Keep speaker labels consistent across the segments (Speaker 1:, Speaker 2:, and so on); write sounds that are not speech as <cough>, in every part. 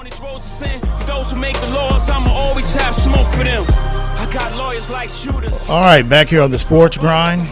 Speaker 1: on these. For those who make the laws, I'ma always have smoke for them. I got lawyers like shooters.
Speaker 2: All right, back here on the Sports Grind,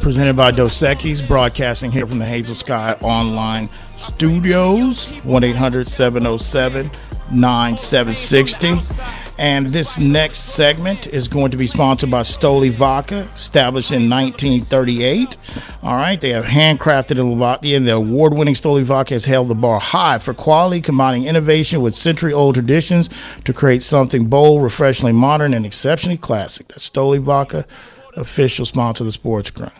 Speaker 2: presented by Dos broadcasting here from the Hazel Sky Online Studios, 1 800 707 9760. And this next segment is going to be sponsored by Stoli Vodka, established in 1938. All right, they have handcrafted Latvia, and the award winning Stoli Vodka has held the bar high for quality, combining innovation with century old traditions to create something bold, refreshingly modern, and exceptionally classic. That's Stoli Vodka, official sponsor of the Sports Grind.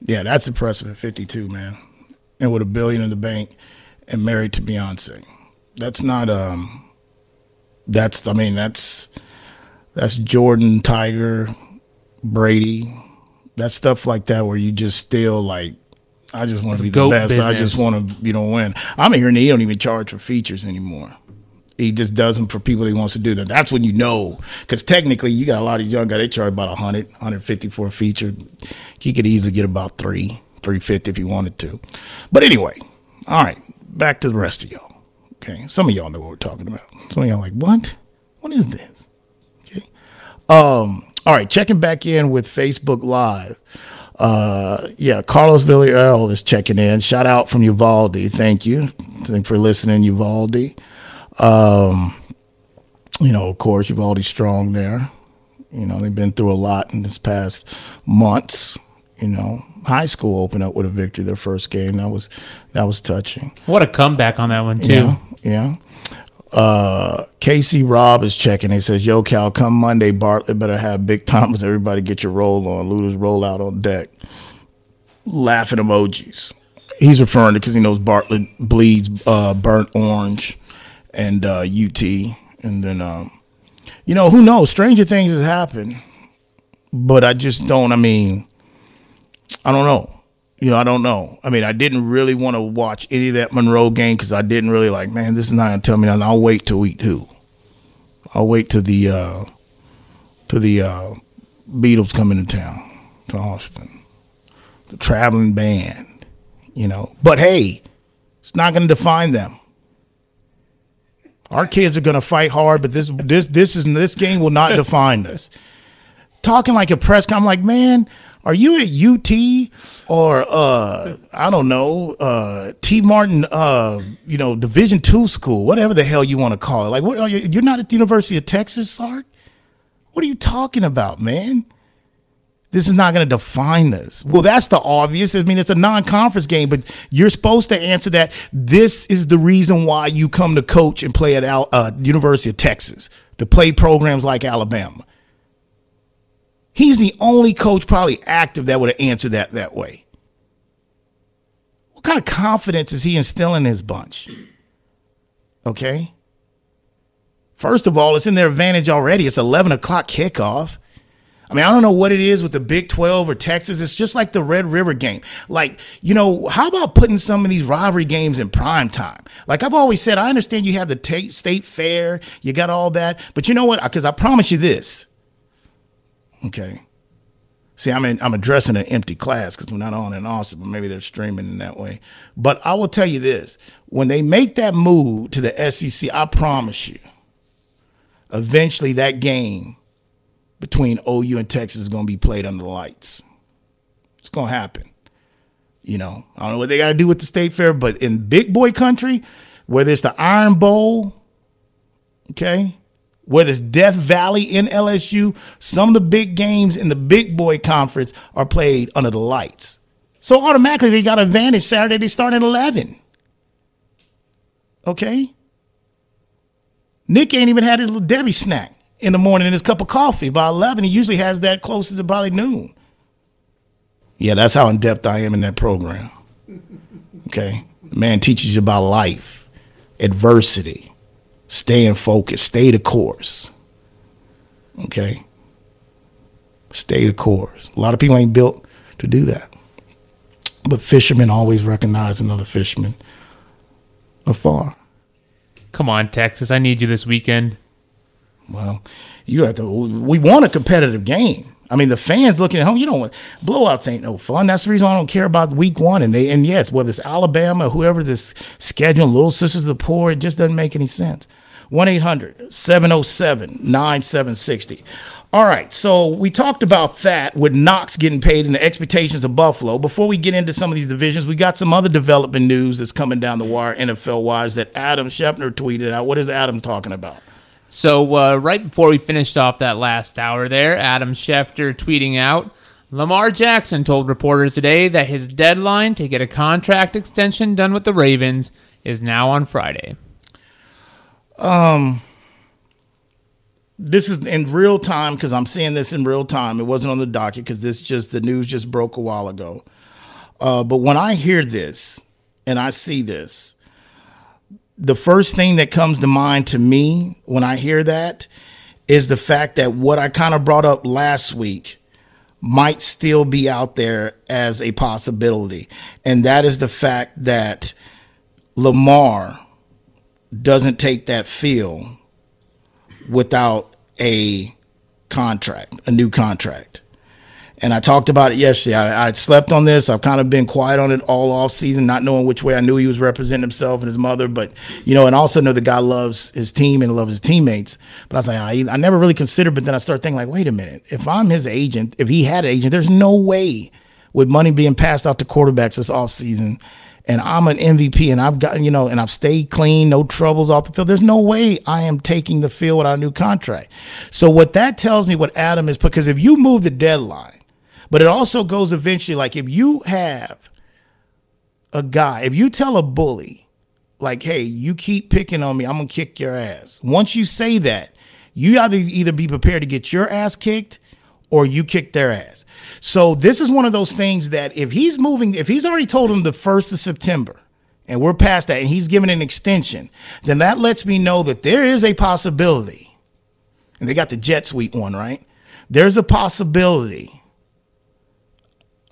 Speaker 2: Yeah, that's impressive at 52, man. And with a billion in the bank and married to Beyonce. That's not, um, that's I mean that's that's Jordan, Tiger, Brady, that stuff like that where you just still like I just want to be the best. I just want to you know win. I'm hearing he don't even charge for features anymore. He just does them for people he wants to do them. That's when you know, because technically you got a lot of young guys. They charge about 100, 150 for a feature. He could easily get about three, 350 if he wanted to. But anyway, all right, back to the rest of y'all. Okay, some of y'all know what we're talking about. Some of y'all like, what? What is this? Okay. Um. All right, checking back in with Facebook Live. Uh, yeah, Carlos Villarreal is checking in. Shout out from Uvalde. Thank you. Thank for listening, Uvalde. Um, you know, of course, Uvalde strong there. You know, they've been through a lot in this past months. You know, high school opened up with a victory their first game. That was that was touching.
Speaker 3: What a comeback on that one too.
Speaker 2: Yeah, yeah. Uh, Casey Robb is checking. He says, "Yo, Cal, come Monday, Bartlett better have big Thomas. Everybody get your roll on. Looters roll out on deck." Laughing emojis. He's referring to because he knows Bartlett bleeds uh, burnt orange and uh, UT, and then um, you know who knows? Stranger things has happened, but I just don't. I mean, I don't know. You know, I don't know. I mean, I didn't really want to watch any of that Monroe game because I didn't really like, man, this is not gonna tell me nothing. I'll wait till week two. I'll wait till the uh to the uh Beatles come into town to Austin. The traveling band, you know. But hey, it's not gonna define them. Our kids are gonna fight hard, but this this this is this game will not <laughs> define us talking like a press. I'm like, man, are you at UT or uh I don't know, uh T Martin uh you know, division two school, whatever the hell you want to call it. Like what are you you're not at the University of Texas, Sark? What are you talking about, man? This is not going to define us. Well, that's the obvious. I mean, it's a non-conference game, but you're supposed to answer that. This is the reason why you come to coach and play at Al, uh, University of Texas to play programs like Alabama. He's the only coach probably active that would have answered that that way. What kind of confidence is he instilling in his bunch? Okay. First of all, it's in their advantage already. It's 11 o'clock kickoff. I mean, I don't know what it is with the Big 12 or Texas. It's just like the Red River game. Like, you know, how about putting some of these rivalry games in prime time? Like I've always said, I understand you have the ta- state fair, you got all that. But you know what? Because I promise you this. Okay. See, I'm in, I'm addressing an empty class because we're not on in Austin, but maybe they're streaming in that way. But I will tell you this: when they make that move to the SEC, I promise you, eventually that game between OU and Texas is going to be played under the lights. It's going to happen. You know, I don't know what they got to do with the state fair, but in big boy country, whether it's the Iron Bowl, okay, whether it's Death Valley in LSU, some of the big games in the big boy conference are played under the lights. So automatically they got advantage Saturday. They start at 11. Okay? Nick ain't even had his little Debbie snack in the morning and his cup of coffee by 11. He usually has that closer to probably noon. Yeah, that's how in depth I am in that program. Okay? The man teaches you about life, adversity, staying focused, stay the course. Okay? Stay the course. A lot of people ain't built to do that. But fishermen always recognize another fisherman afar.
Speaker 3: Come on, Texas. I need you this weekend.
Speaker 2: Well, you have to. We want a competitive game. I mean, the fans looking at home, you don't want blowouts ain't no fun. That's the reason I don't care about week one. And they and yes, whether it's Alabama, whoever this schedule, Little Sisters of the Poor, it just doesn't make any sense. 1 800 707 9760. All right, so we talked about that with Knox getting paid and the expectations of Buffalo. Before we get into some of these divisions, we got some other development news that's coming down the wire, NFL wise, that Adam Schefter tweeted out. What is Adam talking about?
Speaker 3: So uh, right before we finished off that last hour there, Adam Schefter tweeting out, Lamar Jackson told reporters today that his deadline to get a contract extension done with the Ravens is now on Friday.
Speaker 2: Um, this is in real time because I'm seeing this in real time. It wasn't on the docket because this just the news just broke a while ago. Uh, but when I hear this and I see this, the first thing that comes to mind to me when I hear that is the fact that what I kind of brought up last week might still be out there as a possibility. And that is the fact that Lamar doesn't take that feel without a contract, a new contract. And I talked about it yesterday. I, I, slept on this. I've kind of been quiet on it all off season, not knowing which way. I knew he was representing himself and his mother, but you know, and also know the guy loves his team and loves his teammates. But I was like, I, I never really considered. But then I started thinking, like, wait a minute. If I'm his agent, if he had an agent, there's no way with money being passed out to quarterbacks this off season and I'm an MVP and I've gotten, you know, and I've stayed clean, no troubles off the field. There's no way I am taking the field without a new contract. So what that tells me what Adam is because if you move the deadline, but it also goes eventually like if you have a guy, if you tell a bully, like, hey, you keep picking on me, I'm gonna kick your ass. Once you say that, you either either be prepared to get your ass kicked or you kick their ass. So this is one of those things that if he's moving, if he's already told him the first of September, and we're past that, and he's given an extension, then that lets me know that there is a possibility. And they got the jet suite one, right? There's a possibility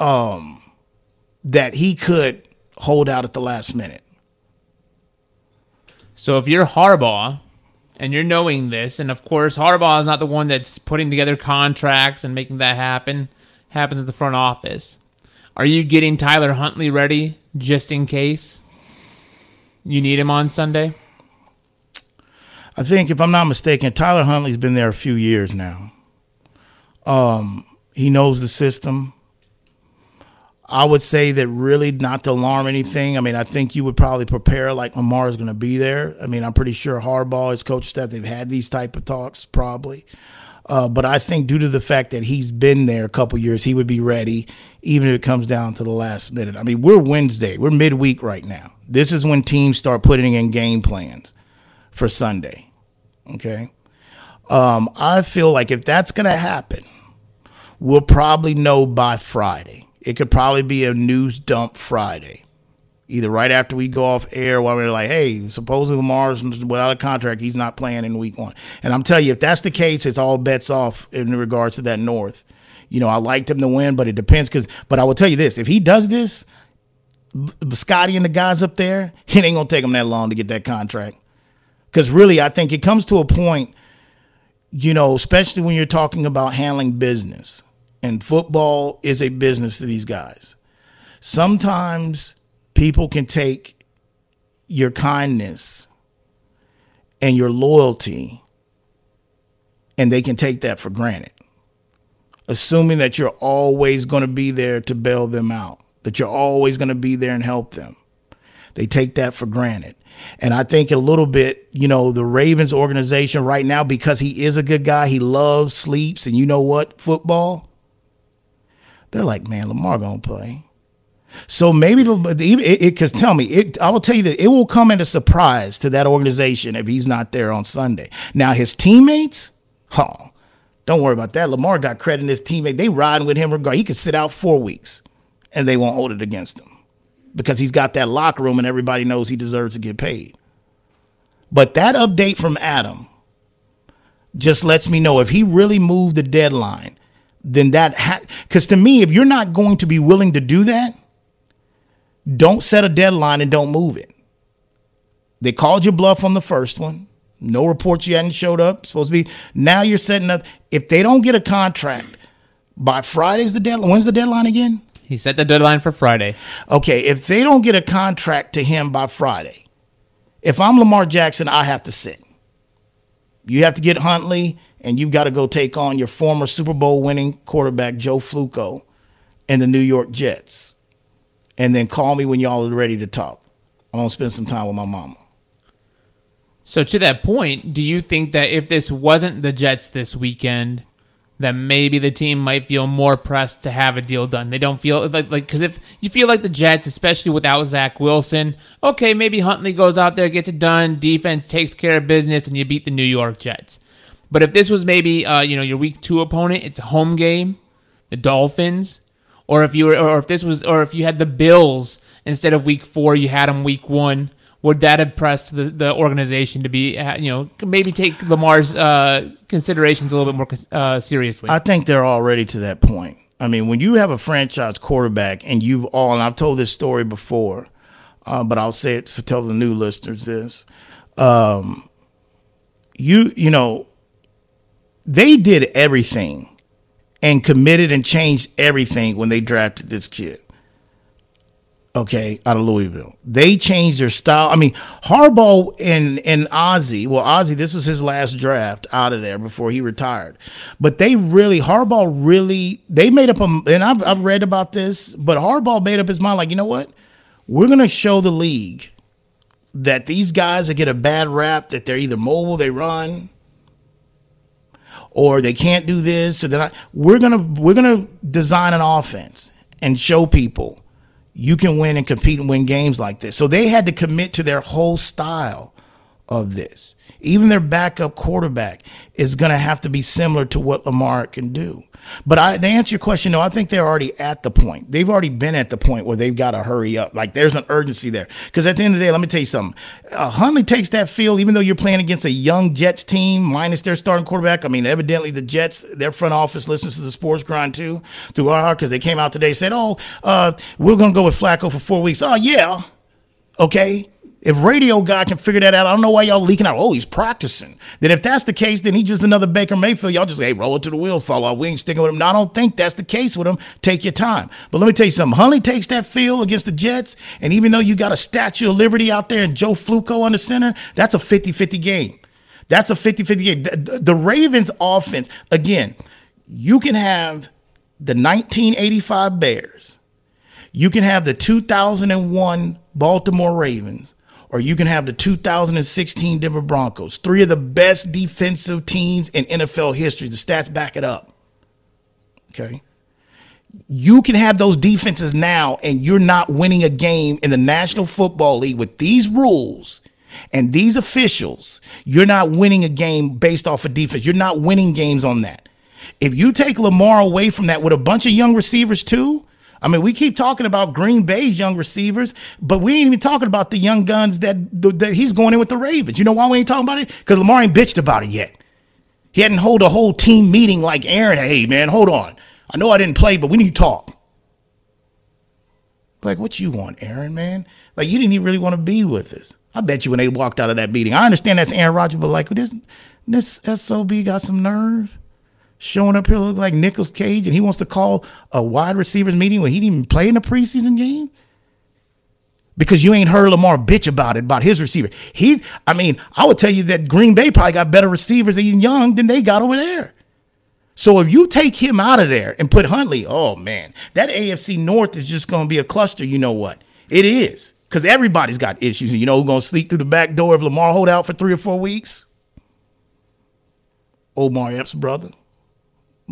Speaker 2: um that he could hold out at the last minute.
Speaker 3: So if you're Harbaugh and you're knowing this, and of course Harbaugh is not the one that's putting together contracts and making that happen, happens at the front office. Are you getting Tyler Huntley ready just in case you need him on Sunday?
Speaker 2: I think, if I'm not mistaken, Tyler Huntley's been there a few years now. Um, he knows the system. I would say that really not to alarm anything. I mean, I think you would probably prepare like Lamar is going to be there. I mean, I'm pretty sure Harbaugh, his coach staff, they've had these type of talks probably. Uh, but I think due to the fact that he's been there a couple years, he would be ready, even if it comes down to the last minute. I mean, we're Wednesday, we're midweek right now. This is when teams start putting in game plans for Sunday. Okay. Um, I feel like if that's going to happen, we'll probably know by Friday it could probably be a news dump Friday, either right after we go off air while we're like, hey, supposedly Lamar's without a contract, he's not playing in week one. And I'm telling you, if that's the case, it's all bets off in regards to that North. You know, I liked him to win, but it depends. Because, but I will tell you this: if he does this, Scotty and the guys up there, <laughs> it ain't gonna take him that long to get that contract. Because really, I think it comes to a point, you know, especially when you're talking about handling business and football is a business to these guys. Sometimes people can take your kindness and your loyalty and they can take that for granted, assuming that you're always going to be there to bail them out, that you're always going to be there and help them. They take that for granted. And I think a little bit, you know, the Ravens organization right now, because he is a good guy, he loves, sleeps, and you know what, football they're like, man, Lamar gonna play. So maybe it because tell me, it, I will tell you that it will come as a surprise to that organization if he's not there on Sunday. Now his teammates, oh, don't worry about that. Lamar got credit in his teammate. They riding with him regard. He could sit out four weeks, and they won't hold it against him because he's got that locker room, and everybody knows he deserves to get paid. But that update from Adam just lets me know if he really moved the deadline then that because ha- to me, if you're not going to be willing to do that, don't set a deadline and don't move it. They called your bluff on the first one. No reports you hadn't showed up. Supposed to be now you're setting up. If they don't get a contract by Friday's the deadline. When's the deadline again?
Speaker 3: He set the deadline for Friday.
Speaker 2: Okay, if they don't get a contract to him by Friday, if I'm Lamar Jackson, I have to sit. You have to get Huntley, and you've got to go take on your former Super Bowl winning quarterback, Joe Flacco, and the New York Jets. And then call me when y'all are ready to talk. I'm going to spend some time with my mama.
Speaker 3: So to that point, do you think that if this wasn't the Jets this weekend, that maybe the team might feel more pressed to have a deal done? They don't feel like like because if you feel like the Jets, especially without Zach Wilson, okay, maybe Huntley goes out there, gets it done, defense takes care of business, and you beat the New York Jets. But if this was maybe uh, you know your week two opponent, it's a home game, the Dolphins, or if you were, or if this was, or if you had the Bills instead of week four, you had them week one would that have pressed the, the organization to be, uh, you know, maybe take Lamar's uh, considerations a little bit more uh, seriously?
Speaker 2: I think they're already to that point. I mean, when you have a franchise quarterback and you've all, and I've told this story before, uh, but I'll say it to tell the new listeners this. Um, you, you know, they did everything and committed and changed everything when they drafted this kid okay, out of Louisville. They changed their style. I mean, Harbaugh and and Ozzie. Well, Ozzie, this was his last draft out of there before he retired. But they really, Harbaugh really, they made up a. And I've I've read about this, but Harbaugh made up his mind. Like, you know what? We're gonna show the league that these guys that get a bad rap that they're either mobile, they run. Or they can't do this, so then we're gonna we're gonna design an offense and show people you can win and compete and win games like this. So they had to commit to their whole style of this. Even their backup quarterback is going to have to be similar to what Lamar can do. But I, to answer your question, no, I think they're already at the point. They've already been at the point where they've got to hurry up. Like there's an urgency there. Because at the end of the day, let me tell you something. Uh, Huntley takes that field, even though you're playing against a young Jets team, minus their starting quarterback. I mean, evidently the Jets, their front office listens to the sports grind too through our because they came out today said, "Oh, uh, we're going to go with Flacco for four weeks." Oh yeah, okay. If radio guy can figure that out, I don't know why y'all leaking out. Oh, he's practicing. Then if that's the case, then he's just another Baker Mayfield. Y'all just hey, roll it to the wheel, fall off. We ain't sticking with him. No, I don't think that's the case with him. Take your time. But let me tell you something. Huntley takes that field against the Jets, and even though you got a Statue of Liberty out there and Joe Flacco on the center, that's a 50-50 game. That's a 50-50 game. The, the Ravens offense, again, you can have the 1985 Bears. You can have the 2001 Baltimore Ravens or you can have the 2016 Denver Broncos. Three of the best defensive teams in NFL history. The stats back it up. Okay. You can have those defenses now, and you're not winning a game in the National Football League with these rules and these officials. You're not winning a game based off of defense. You're not winning games on that. If you take Lamar away from that with a bunch of young receivers, too, I mean, we keep talking about Green Bay's young receivers, but we ain't even talking about the young guns that, that he's going in with the Ravens. You know why we ain't talking about it? Because Lamar ain't bitched about it yet. He hadn't hold a whole team meeting like Aaron. Hey, man, hold on. I know I didn't play, but we need to talk. Like, what you want, Aaron, man? Like, you didn't even really want to be with us. I bet you when they walked out of that meeting, I understand that's Aaron Rodgers, but like, this, this SOB got some nerve showing up here look like Nicolas Cage and he wants to call a wide receivers meeting when he didn't even play in a preseason game? Because you ain't heard Lamar bitch about it, about his receiver. He, I mean, I would tell you that Green Bay probably got better receivers even young than they got over there. So if you take him out of there and put Huntley, oh man, that AFC North is just going to be a cluster. You know what? It is because everybody's got issues. You know who's going to sleep through the back door if Lamar hold out for three or four weeks? Omar Epps' brother.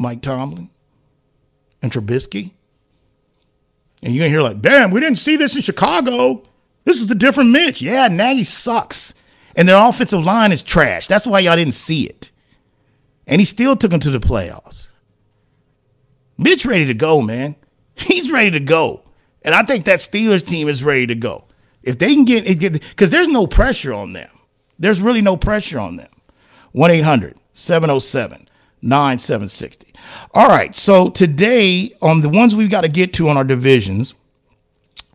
Speaker 2: Mike Tomlin and Trubisky. And you're going to hear like, damn, we didn't see this in Chicago. This is a different Mitch. Yeah, Nagy sucks. And their offensive line is trash. That's why y'all didn't see it. And he still took them to the playoffs. Mitch ready to go, man. <laughs> He's ready to go. And I think that Steelers team is ready to go. If they can get it, because there's no pressure on them. There's really no pressure on them. 1 800 707 9760. All right. So today, on the ones we've got to get to on our divisions,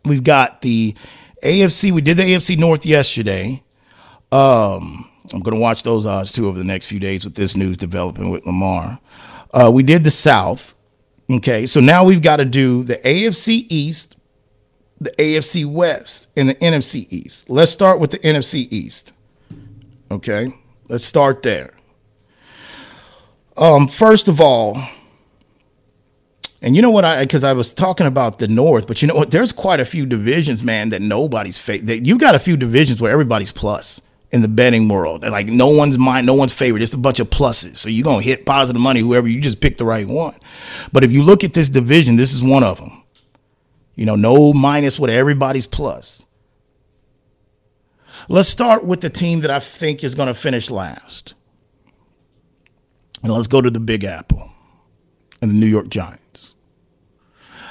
Speaker 2: we've got the AFC. We did the AFC North yesterday. Um, I'm going to watch those odds too over the next few days with this news developing with Lamar. Uh, we did the South. Okay, so now we've got to do the AFC East, the AFC West, and the NFC East. Let's start with the NFC East. Okay, let's start there. Um, first of all, and you know what I because I was talking about the North, but you know what? There's quite a few divisions, man, that nobody's fa- that you got a few divisions where everybody's plus in the betting world. And like no one's mind, no one's favorite. It's a bunch of pluses. So you're gonna hit positive money, whoever you just pick the right one. But if you look at this division, this is one of them. You know, no minus what everybody's plus. Let's start with the team that I think is gonna finish last. And let's go to the Big Apple and the New York Giants.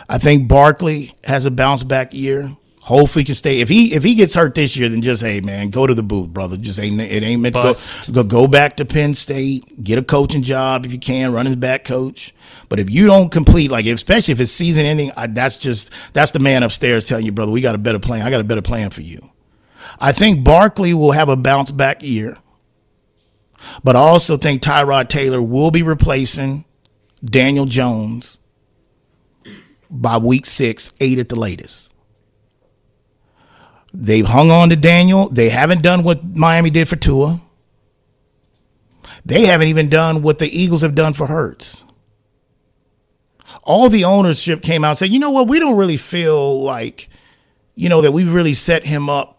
Speaker 2: I think Barkley has a bounce back year. Hopefully, he can stay. If he if he gets hurt this year, then just hey man, go to the booth, brother. Just ain't it ain't meant
Speaker 3: Bust.
Speaker 2: to go, go. Go back to Penn State, get a coaching job if you can, run his back coach. But if you don't complete, like especially if it's season ending, I, that's just that's the man upstairs telling you, brother, we got a better plan. I got a better plan for you. I think Barkley will have a bounce back year, but I also think Tyrod Taylor will be replacing Daniel Jones by week six, eight at the latest. They've hung on to Daniel. They haven't done what Miami did for Tua. They haven't even done what the Eagles have done for Hurts. All the ownership came out and said, you know what, we don't really feel like, you know, that we really set him up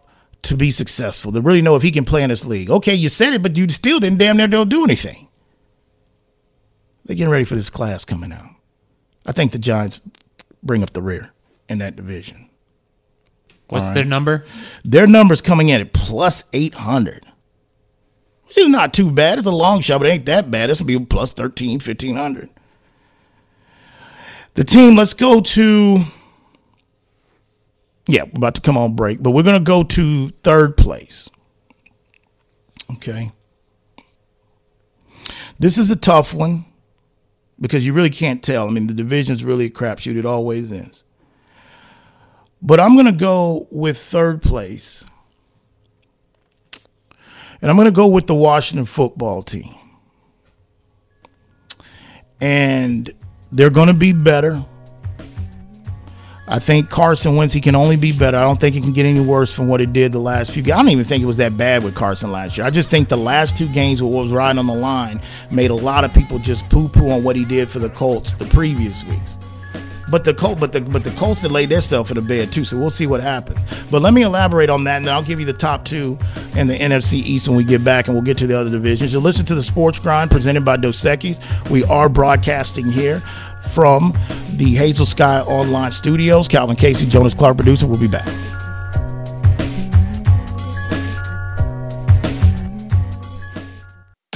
Speaker 2: to be successful, to really know if he can play in this league. Okay, you said it, but you still didn't damn near don't do anything. They're getting ready for this class coming out. I think the Giants bring up the rear in that division.
Speaker 3: What's their number?
Speaker 2: Their numbers coming in at plus 800, which is not too bad. It's a long shot, but it ain't that bad. It's going to be plus 13, 1500. The team, let's go to, yeah, we're about to come on break, but we're going to go to third place. Okay. This is a tough one because you really can't tell. I mean, the division's really a crapshoot. It always is. But I'm going to go with third place. And I'm going to go with the Washington football team. And they're going to be better. I think Carson Wentz, he can only be better. I don't think he can get any worse from what it did the last few games. I don't even think it was that bad with Carson last year. I just think the last two games with what was riding on the line made a lot of people just poo poo on what he did for the Colts the previous weeks. But the Colt, but the but the Colts that laid themselves in the bed too. So we'll see what happens. But let me elaborate on that, and I'll give you the top two in the NFC East when we get back, and we'll get to the other divisions. You listen to the Sports Grind presented by Dos Equis. We are broadcasting here from the Hazel Sky Online Studios. Calvin Casey, Jonas Clark, producer. We'll be back.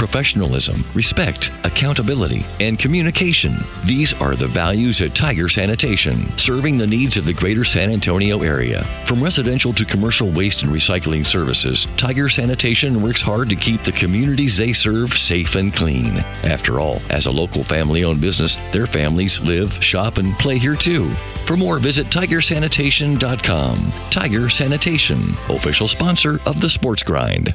Speaker 4: Professionalism, respect, accountability, and communication. These are the values at Tiger Sanitation, serving the needs of the greater San Antonio area. From residential to commercial waste and recycling services, Tiger Sanitation works hard to keep the communities they serve safe and clean. After all, as a local family owned business, their families live, shop, and play here too. For more, visit tigersanitation.com. Tiger Sanitation, official sponsor of the Sports Grind.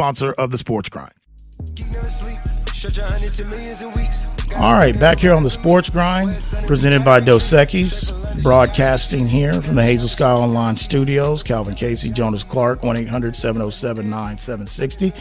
Speaker 2: of the Sports Grind. All right, back here on the Sports Grind, presented by Dos Equis, broadcasting here from the Hazel Sky Online Studios. Calvin Casey, Jonas Clark, 1 800 707 9760.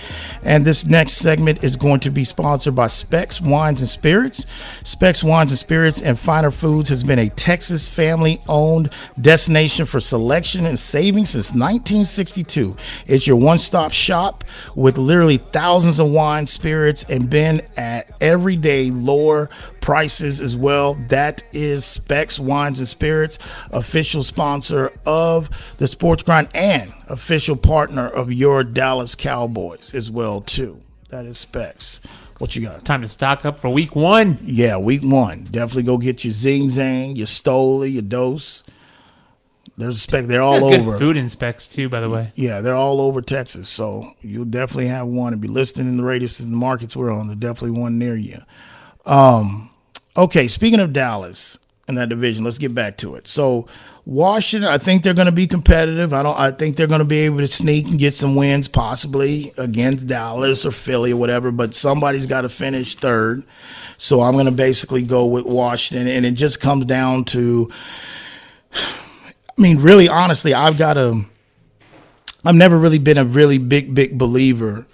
Speaker 2: And this next segment is going to be sponsored by Specs Wines and Spirits. Specs Wines and Spirits and Finer Foods has been a Texas family owned destination for selection and saving since 1962. It's your one stop shop with literally thousands of wine, spirits, and been at everyday lower prices as well. That is Specs Wines and Spirits, official sponsor of the Sports Grind and official partner of your Dallas Cowboys as well too. That is Specs. What you got?
Speaker 3: Time to stock up for week one.
Speaker 2: Yeah, week one. Definitely go get your Zing Zang, your Stoli, your Dose. There's a spec. They're all over.
Speaker 3: food inspects too, by the way.
Speaker 2: Yeah, they're all over Texas. So you'll definitely have one. And be listening in the radius of the markets we're on. There's definitely one near you. Um, okay, speaking of Dallas and that division, let's get back to it. So Washington, I think they're going to be competitive. I don't. I think they're going to be able to sneak and get some wins, possibly against Dallas or Philly or whatever. But somebody's got to finish third. So I'm going to basically go with Washington, and it just comes down to. I mean, really, honestly, I've got a. I've never really been a really big, big believer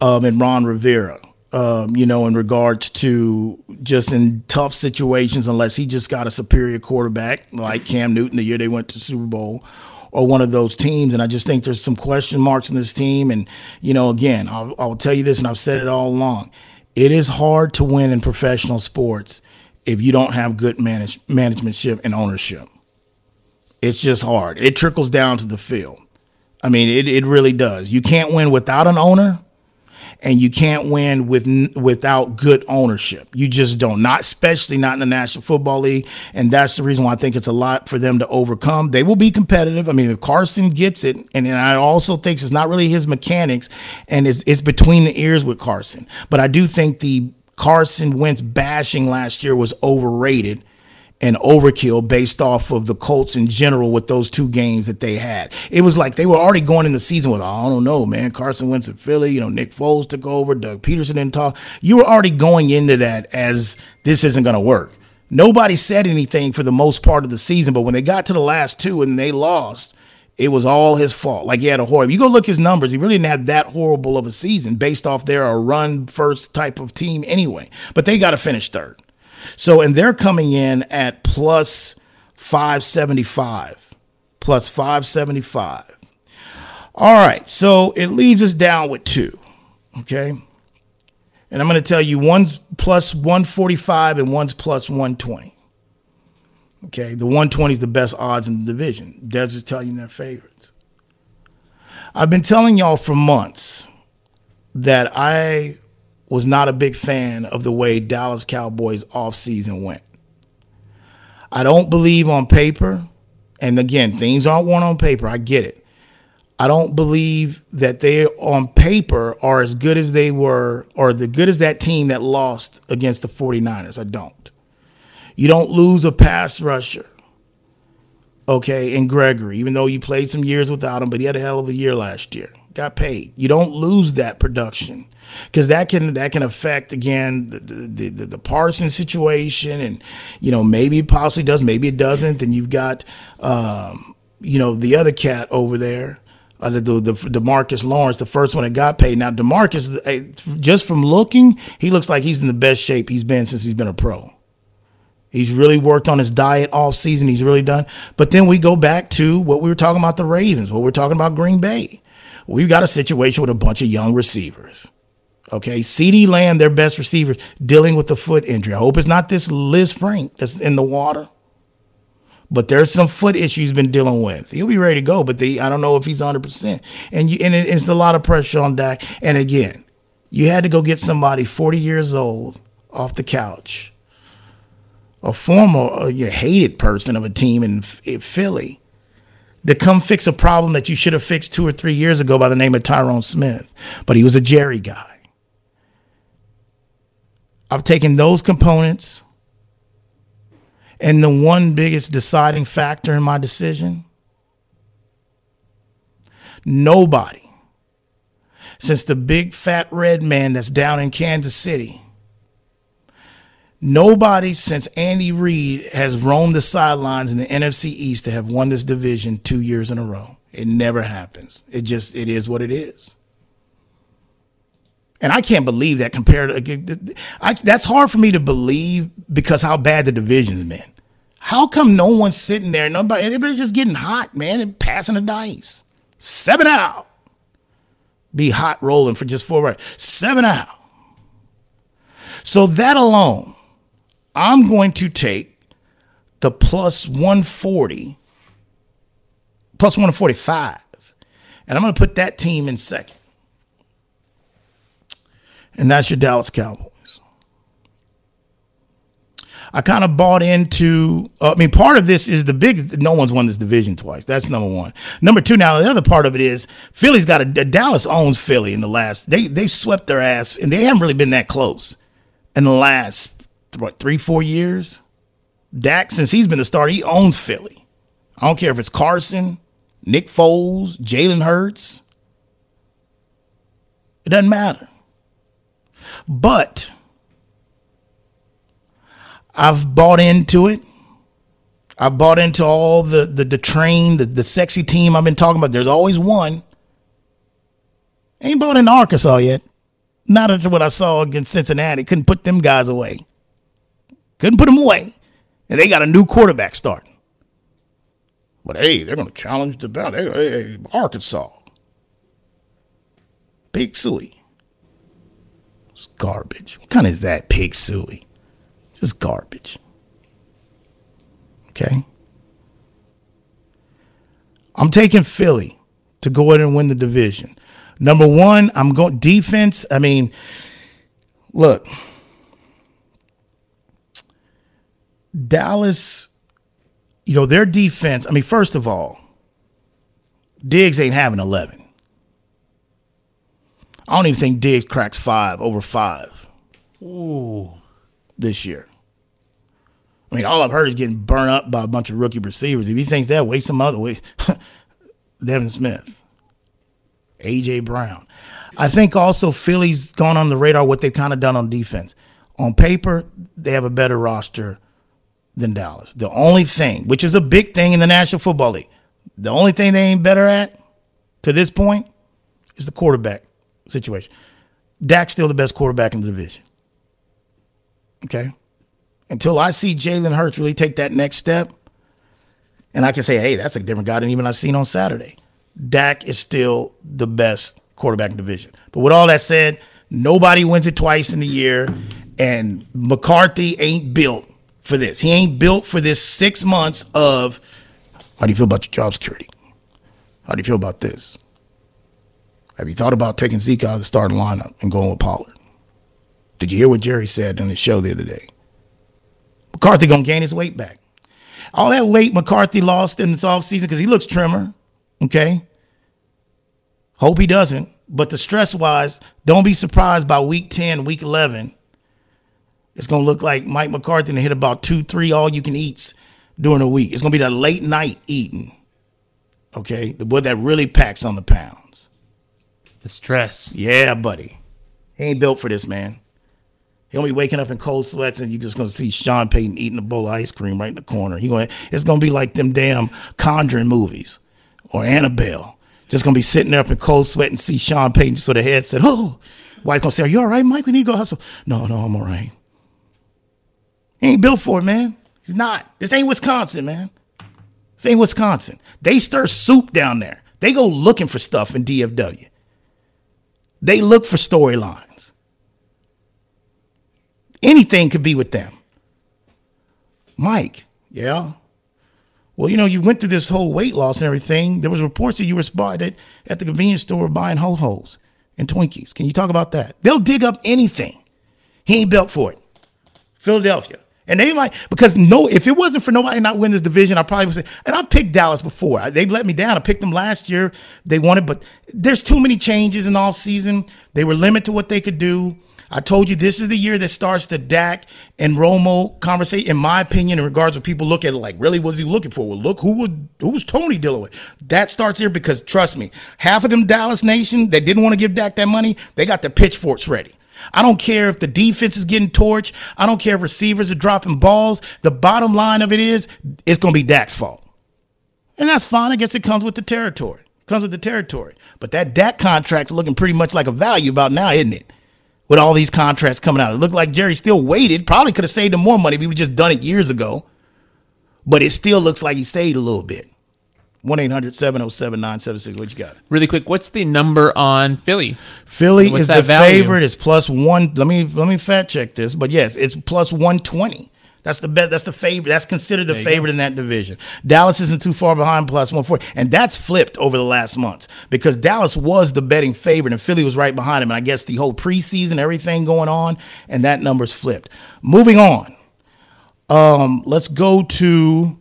Speaker 2: um, in Ron Rivera. Um, you know, in regards to just in tough situations, unless he just got a superior quarterback like Cam Newton the year they went to Super Bowl, or one of those teams. And I just think there's some question marks in this team. And you know, again, I'll, I'll tell you this, and I've said it all along: it is hard to win in professional sports if you don't have good manage, managementship and ownership. It's just hard. It trickles down to the field. I mean, it, it really does. You can't win without an owner, and you can't win with without good ownership. You just don't. Not especially not in the National Football League, and that's the reason why I think it's a lot for them to overcome. They will be competitive. I mean, if Carson gets it, and, and I also think it's not really his mechanics, and it's it's between the ears with Carson. But I do think the Carson Wentz bashing last year was overrated and overkill based off of the Colts in general with those two games that they had. It was like they were already going in the season with, I don't know, man. Carson Wentz in Philly, you know, Nick Foles took over, Doug Pederson didn't talk. You were already going into that as this isn't going to work. Nobody said anything for the most part of the season, but when they got to the last two and they lost, it was all his fault. Like he had a horrible. You go look his numbers. He really didn't have that horrible of a season based off they're a run first type of team anyway. But they got to finish third. So, and they're coming in at plus 575. Plus 575. All right. So it leads us down with two. Okay. And I'm going to tell you one's plus 145 and one's plus 120. Okay. The 120 is the best odds in the division. Just telling you their favorites. I've been telling y'all for months that I was not a big fan of the way Dallas Cowboys offseason went. I don't believe on paper, and again, things aren't won on paper. I get it. I don't believe that they on paper are as good as they were or the good as that team that lost against the 49ers. I don't. You don't lose a pass rusher. Okay, in Gregory, even though you played some years without him, but he had a hell of a year last year. Got paid. You don't lose that production because that can that can affect again the the, the the Parsons situation, and you know maybe it possibly does, maybe it doesn't. Then you've got um, you know the other cat over there. Uh, the, the, the Demarcus Lawrence, the first one that got paid. Now Demarcus, just from looking, he looks like he's in the best shape he's been since he's been a pro. He's really worked on his diet all season. He's really done. But then we go back to what we were talking about the Ravens, what we are talking about Green Bay. We've got a situation with a bunch of young receivers. Okay, CeeDee Lamb, their best receivers, dealing with the foot injury. I hope it's not this Lisfranc that's in the water. but there's some foot issues he's been dealing with. He'll be ready to go, but they, I don't know if he's 100%. And you, and it, it's a lot of pressure on Dak. And again, you had to go get somebody 40 years old off the couch, a former, you hated person of a team in, in Philly to come fix a problem that you should have fixed two or three years ago by the name of Tyron Smith. But he was a Jerry guy. I've taken those components and the one biggest deciding factor in my decision nobody since the big fat red man that's down in Kansas City Nobody since Andy Reid has roamed the sidelines in the NFC East to have won this division two years in a row. It never happens. It just it is what it is. And I can't believe that compared to I, that's hard for me to believe because how bad the division's been. How come no one's sitting there? Nobody, everybody's just getting hot, man, and passing the dice. Seven out. Be hot rolling for just four right. Seven out. So that alone I'm going to take the plus 140, plus 145, and I'm going to put that team in second. And that's your Dallas Cowboys. I kind of bought into. Uh, I mean, part of this is the big. No one's won this division twice. That's number one. Number two. Now the other part of it is Philly's got a, Dallas owns Philly in the last. They they swept their ass, and they haven't really been that close in the last what three four years. Dak, since he's been the starter, he owns Philly. I don't care if it's Carson, Nick Foles, Jalen Hurts. It doesn't matter. But I've bought into it. I've bought into all the the, the train, the, the sexy team I've been talking about. There's always one. Ain't bought into Arkansas yet. Not after what I saw against Cincinnati. Couldn't put them guys away. Couldn't put him away. And they got a new quarterback starting. But hey, they're going to challenge the belt. Hey, hey, Arkansas. Pig Sooie. It's garbage. What kind is that, Pig Sooie? Just garbage. Okay? I'm taking Philly to go ahead and win the division. Number one, I'm going defense. I mean, look. Dallas, you know, their defense, I mean, first of all, Diggs ain't having 11. I don't even think Diggs cracks five over five. Ooh. This year. I mean, all I've heard is getting burnt up by a bunch of rookie receivers. If he thinks that, wait some other way. <laughs> Devin Smith, AJ Brown. I think also Philly's gone on the radar what they've kind of done on defense. On paper, they have a better roster than Dallas. The only thing, which is a big thing in the National Football League, the only thing they ain't better at to this point is the quarterback situation. Dak's still the best quarterback in the division. Okay? Until I see Jalen Hurts really take that next step, and I can say, hey, that's a different guy than even I've seen on Saturday. Dak is still the best quarterback in the division. But with all that said, nobody wins it twice in the year, and McCarthy ain't built for this. He ain't built for this six months of how do you feel about your job security? How do you feel about this? Have you thought about taking Zeke out of the starting lineup and going with Pollard? Did you hear what Jerry said on the show the other day? McCarthy gonna gain his weight back. All that weight McCarthy lost in this offseason because he looks trimmer. Okay. Hope he doesn't. But the stress wise, don't be surprised by week 10, week 11 it's gonna look like Mike McCarthy and hit about two, three all you can eats during a week. It's gonna be that late night eating. Okay, the boy that really packs on the pounds.
Speaker 3: The stress.
Speaker 2: Yeah, buddy. He ain't built for this, man. He'll be waking up in cold sweats, and you're just gonna see Sean Payton eating a bowl of ice cream right in the corner. He going, it's gonna be like them damn Conjuring movies or Annabelle. Just gonna be sitting there up in cold sweat and see Sean Payton just with a head said, "Oh, wife gonna say, are you all right, Mike? We need to go hospital." No, no, I'm all right. He ain't built for it, man. He's not. This ain't Wisconsin, man. This ain't Wisconsin. They stir soup down there. They go looking for stuff in DFW. They look for storylines. Anything could be with them. Mike, yeah. Well, you know, you went through this whole weight loss and everything. There was reports that you were spotted at the convenience store buying ho hos and Twinkies. Can you talk about that? They'll dig up anything. He ain't built for it. Philadelphia. And they might because no, if it wasn't for nobody not winning this division, I probably would say. And I've picked Dallas before. They've let me down. I picked them last year. They wanted, but there's too many changes in the offseason. They were limited to what they could do. I told you this is the year that starts the Dak and Romo conversation. In my opinion, in regards to people look at it like, really, was he looking for? Well, look who was who was Tony dealing with. That starts here because trust me, half of them Dallas Nation that didn't want to give Dak that money, they got their pitchforks ready. I don't care if the defense is getting torched. I don't care if receivers are dropping balls. The bottom line of it is, it's going to be Dak's fault. And that's fine. I guess it comes with the territory. Comes with the territory. But that Dak contract's looking pretty much like a value about now, isn't it? With all these contracts coming out. It looked like Jerry still waited. Probably could have saved him more money if he would just done it years ago. But it still looks like he saved a little bit. 1 800 707 976. What you got?
Speaker 3: Really quick, what's the number on Philly?
Speaker 2: Philly
Speaker 3: What's
Speaker 2: is the
Speaker 3: value?
Speaker 2: favorite. It's plus one. Let me let me fact check this, but yes, it's plus one twenty. That's the best. That's the favorite. That's considered the favorite in that division. Dallas isn't too far behind, plus one forty, and that's flipped over the last months because Dallas was the betting favorite and Philly was right behind him. And I guess the whole preseason, everything going on, and that number's flipped. Moving on, um, let's go to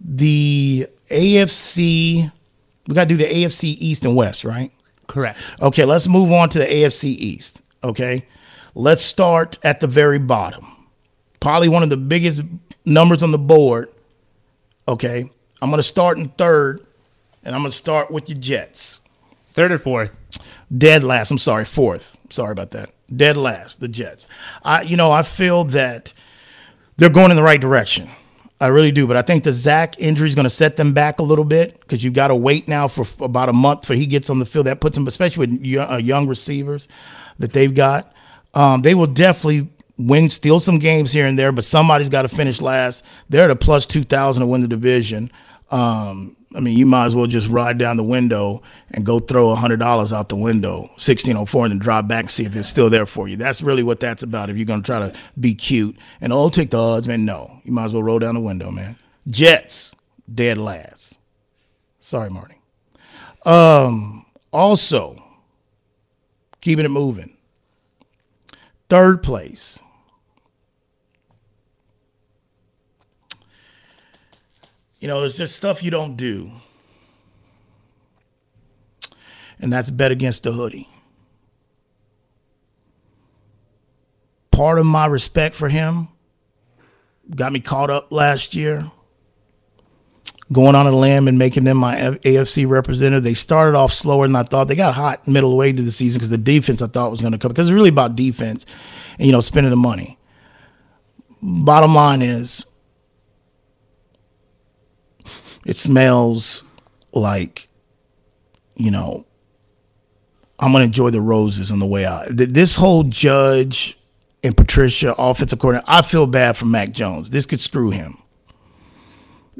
Speaker 2: the AFC. We got to do the AFC East and West, right?
Speaker 3: Correct.
Speaker 2: Okay, let's move on to the AFC East. Okay, let's start at the very bottom. Probably one of the biggest numbers on the board. Okay, I'm going to start in third, and I'm going to start with your Jets.
Speaker 3: Third or fourth?
Speaker 2: Dead last. I'm sorry, fourth. Sorry about that. Dead last, the Jets. I, you know, I feel that they're going in the right direction. I really do, but I think the Zach injury is going to set them back a little bit because you've got to wait now for about a month for he gets on the field. That puts them, especially with uh, young receivers that they've got. Um, they will definitely win, steal some games here and there, but somebody's got to finish last. They're at a plus two thousand to win the division. Um, I mean, you might as well just ride down the window and go throw hundred dollars out the window, sixteen oh four, and then drop back and see if it's still there for you. That's really what that's about. If you're gonna try to be cute and oh, take the odds, man. No, you might as well roll down the window, man. Jets dead last. Sorry, Marty. Um, also, keeping it moving. Third place. You know, it's just stuff you don't do. And that's bet against the hoodie. Part of my respect for him got me caught up last year. Going on a limb and making them my AFC representative. They started off slower than I thought. They got hot middle way to the season because the defense I thought was going to come. Because it's really about defense and, you know, spending the money. Bottom line is, it smells like, you know, I'm gonna enjoy the roses on the way out. This whole Judge and Patricia offensive coordinator, I feel bad for Mac Jones. This could screw him.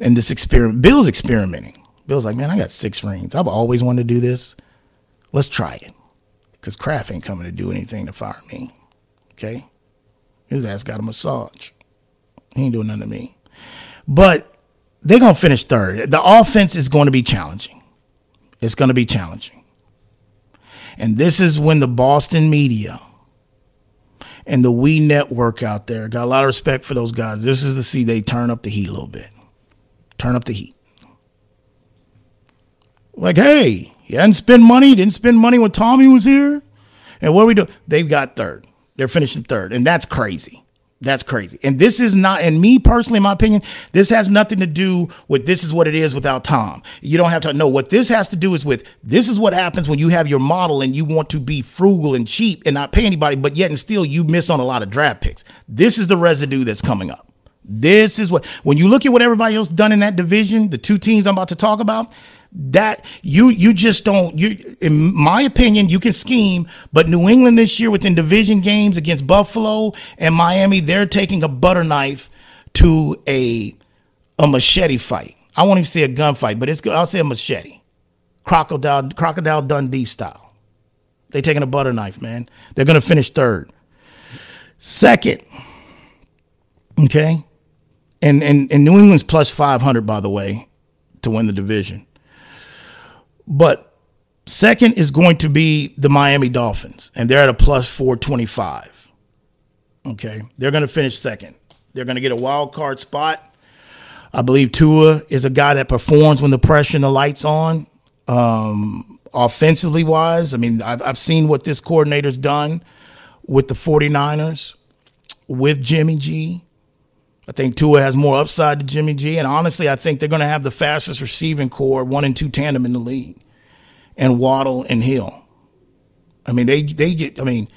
Speaker 2: And this experiment, Bill's experimenting. Bill's like, man, I got six rings. I've always wanted to do this. Let's try it, because Kraft ain't coming to do anything to fire me. Okay, his ass got a massage. He ain't doing nothing to me. But they're going to finish third. The offense is going to be challenging. It's going to be challenging. And this is when the Boston media and the We Network out there got a lot of respect for those guys. This is to see they turn up the heat a little bit. Turn up the heat. Like, hey, you hadn't spent money, didn't spend money when Tommy was here. And what are we doing? They've got third. They're finishing third. And that's crazy. That's crazy. And this is not, and me personally, in my opinion, this has nothing to do with this is what it is without Tom. You don't have to know what this has to do is with this is what happens when you have your model and you want to be frugal and cheap and not pay anybody, but yet and still you miss on a lot of draft picks. This is the residue that's coming up. This is what, when you look at what everybody else done in that division, the two teams I'm about to talk about, that you you just don't you in my opinion you can scheme but new england this year within division games against buffalo and miami they're taking a butter knife to a a machete fight. I won't even say a gunfight but it's i'll say a machete. Crocodile crocodile dundee style. They taking a butter knife man. They're gonna finish third. Second okay? And, and, and New England's plus 500, by the way, to win the division. But second is going to be the Miami Dolphins, and they're at a plus 425. Okay. They're going to finish second. They're going to get a wild card spot. I believe Tua is a guy that performs when the pressure and the lights on. Um, offensively wise, I mean, I've, I've seen what this coordinator's done with the 49ers, with Jimmy G. I think Tua has more upside to Jimmy G. And honestly, I think they're going to have the fastest receiving core, one and two tandem in the league, and Waddle and Hill. I mean, they they get. I mean,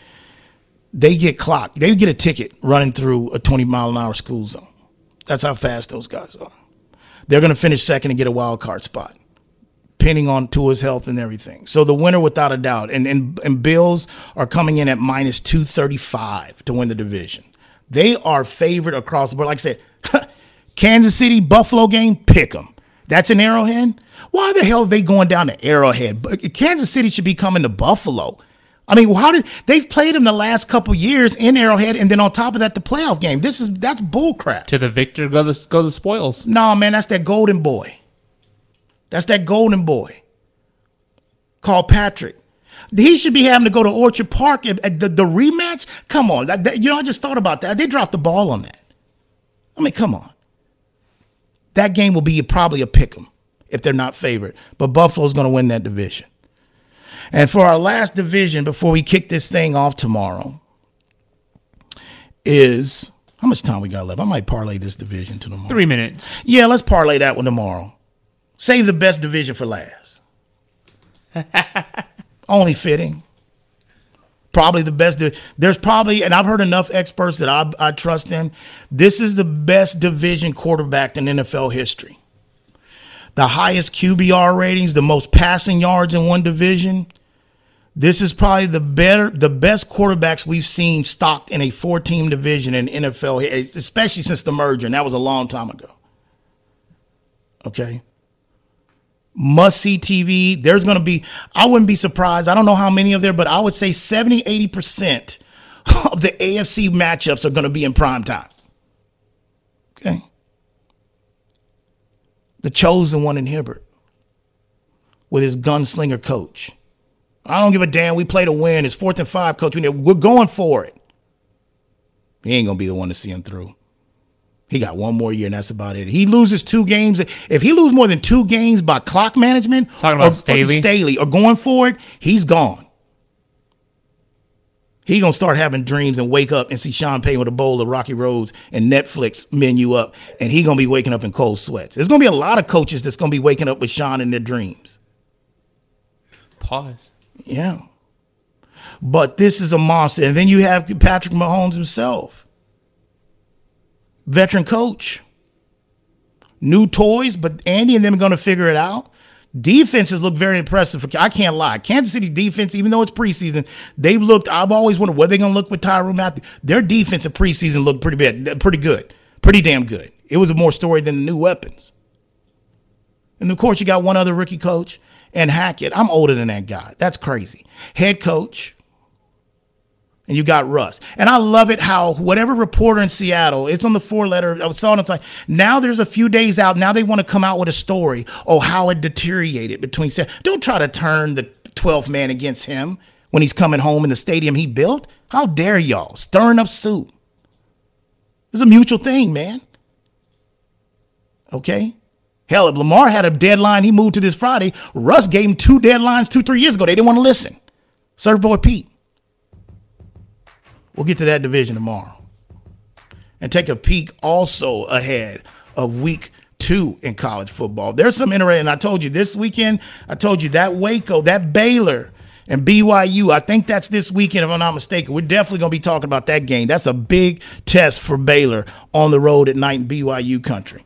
Speaker 2: they get clocked. They get a ticket running through a 20 mile an hour school zone. That's how fast those guys are. They're going to finish second and get a wild card spot, depending on Tua's health and everything. So the winner, without a doubt, and and, and Bills are coming in at minus 235 to win the division. They are favored across the board. Like I said, <laughs> Kansas City Buffalo game, pick them. That's an Arrowhead. Why the hell are they going down to Arrowhead? Kansas City should be coming to Buffalo. I mean, how did they've played them the last couple years in Arrowhead, and then on top of that, the playoff game. This is that's bullcrap.
Speaker 3: To the victor go the go the spoils.
Speaker 2: No, man, that's that golden boy. That's that golden boy called Patrick. He should be having to go to Orchard Park at, the, the, rematch. Come on, that, that, you know, I just thought about that. They dropped the ball on that. I mean, come on. That game will be probably a pick 'em if they're not favored, but Buffalo's going to win that division. And for our last division before we kick this thing off tomorrow is how much time we got left? I might parlay this division to tomorrow.
Speaker 3: Three minutes.
Speaker 2: Yeah, let's parlay that one tomorrow. Save the best division for last. <laughs> Only fitting. Probably the best. There's probably, and I've heard enough experts that I, I trust in. This is the best division quarterback in NFL history. The highest QBR ratings, the most passing yards in one division. This is probably the better, the best quarterbacks we've seen stocked in a four-team division in NFL, especially since the merger, and that was a long time ago. Okay must see TV. There's going to be, I wouldn't be surprised. I don't know how many of there, but I would say 70, 80% <laughs> of the AFC matchups are going to be in prime time. Okay. The chosen one in Herbert with his gunslinger coach. I don't give a damn. We play to win. It's fourth and five, coach. We're going for it. He ain't going to be the one to see him through. He got one more year, and that's about it. He loses two games. If he loses more than two games by clock management,
Speaker 3: talking about
Speaker 2: or,
Speaker 3: Staley,
Speaker 2: or Staley, or going forward, he's gone. He gonna start having dreams and wake up and see Sean Payton with a bowl of Rocky Roads and Netflix menu up, and he gonna be waking up in cold sweats. There's gonna be a lot of coaches that's gonna be waking up with Sean in their dreams.
Speaker 3: Pause.
Speaker 2: Yeah, but this is a monster, and then you have Patrick Mahomes himself veteran coach. New toys, but Andy and them are going to figure it out. Defenses look very impressive. I can't lie. Kansas City defense, even though it's preseason, they've looked. I've always wondered what they're going to look with Tyrann Mathieu. Their defensive preseason looked pretty bad, pretty good, pretty damn good. It was a more story than the new weapons. And of course, you got one other rookie coach and Hackett. I'm older than that guy. That's crazy. Head coach and you got Russ. And I love it how whatever reporter in Seattle, it's on the four letter. I was saw it. It's like now there's a few days out. Now they want to come out with a story. Oh, how it deteriorated between. Don't try to turn the 12th man against him when he's coming home in the stadium he built. How dare y'all stirring up soup? It's a mutual thing, man. Okay. Hell, if Lamar had a deadline, he moved to this Friday. Russ gave him two deadlines two, three years ago. They didn't want to listen. Surfboard Pete. We'll get to that division tomorrow. And take a peek also ahead of week two in college football. There's some interesting. I told you this weekend, I told you that Waco, that Baylor, and BYU. I think that's this weekend, if I'm not mistaken. We're definitely going to be talking about that game. That's a big test for Baylor on the road at night in BYU country.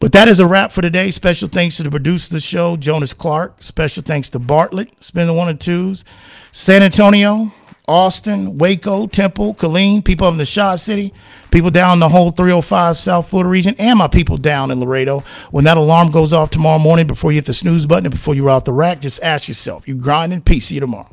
Speaker 2: But that is a wrap for today. Special thanks to the producer of the show, Jonas Clark. Special thanks to Bartlett, spin the one and twos. San Antonio, Austin, Waco, Temple, Killeen, people in the Shaw City, people down the whole 305 South Florida region, and my people down in Laredo. When that alarm goes off tomorrow morning before you hit the snooze button and before you're out the rack, just ask yourself, you grinding? Peace. See you tomorrow.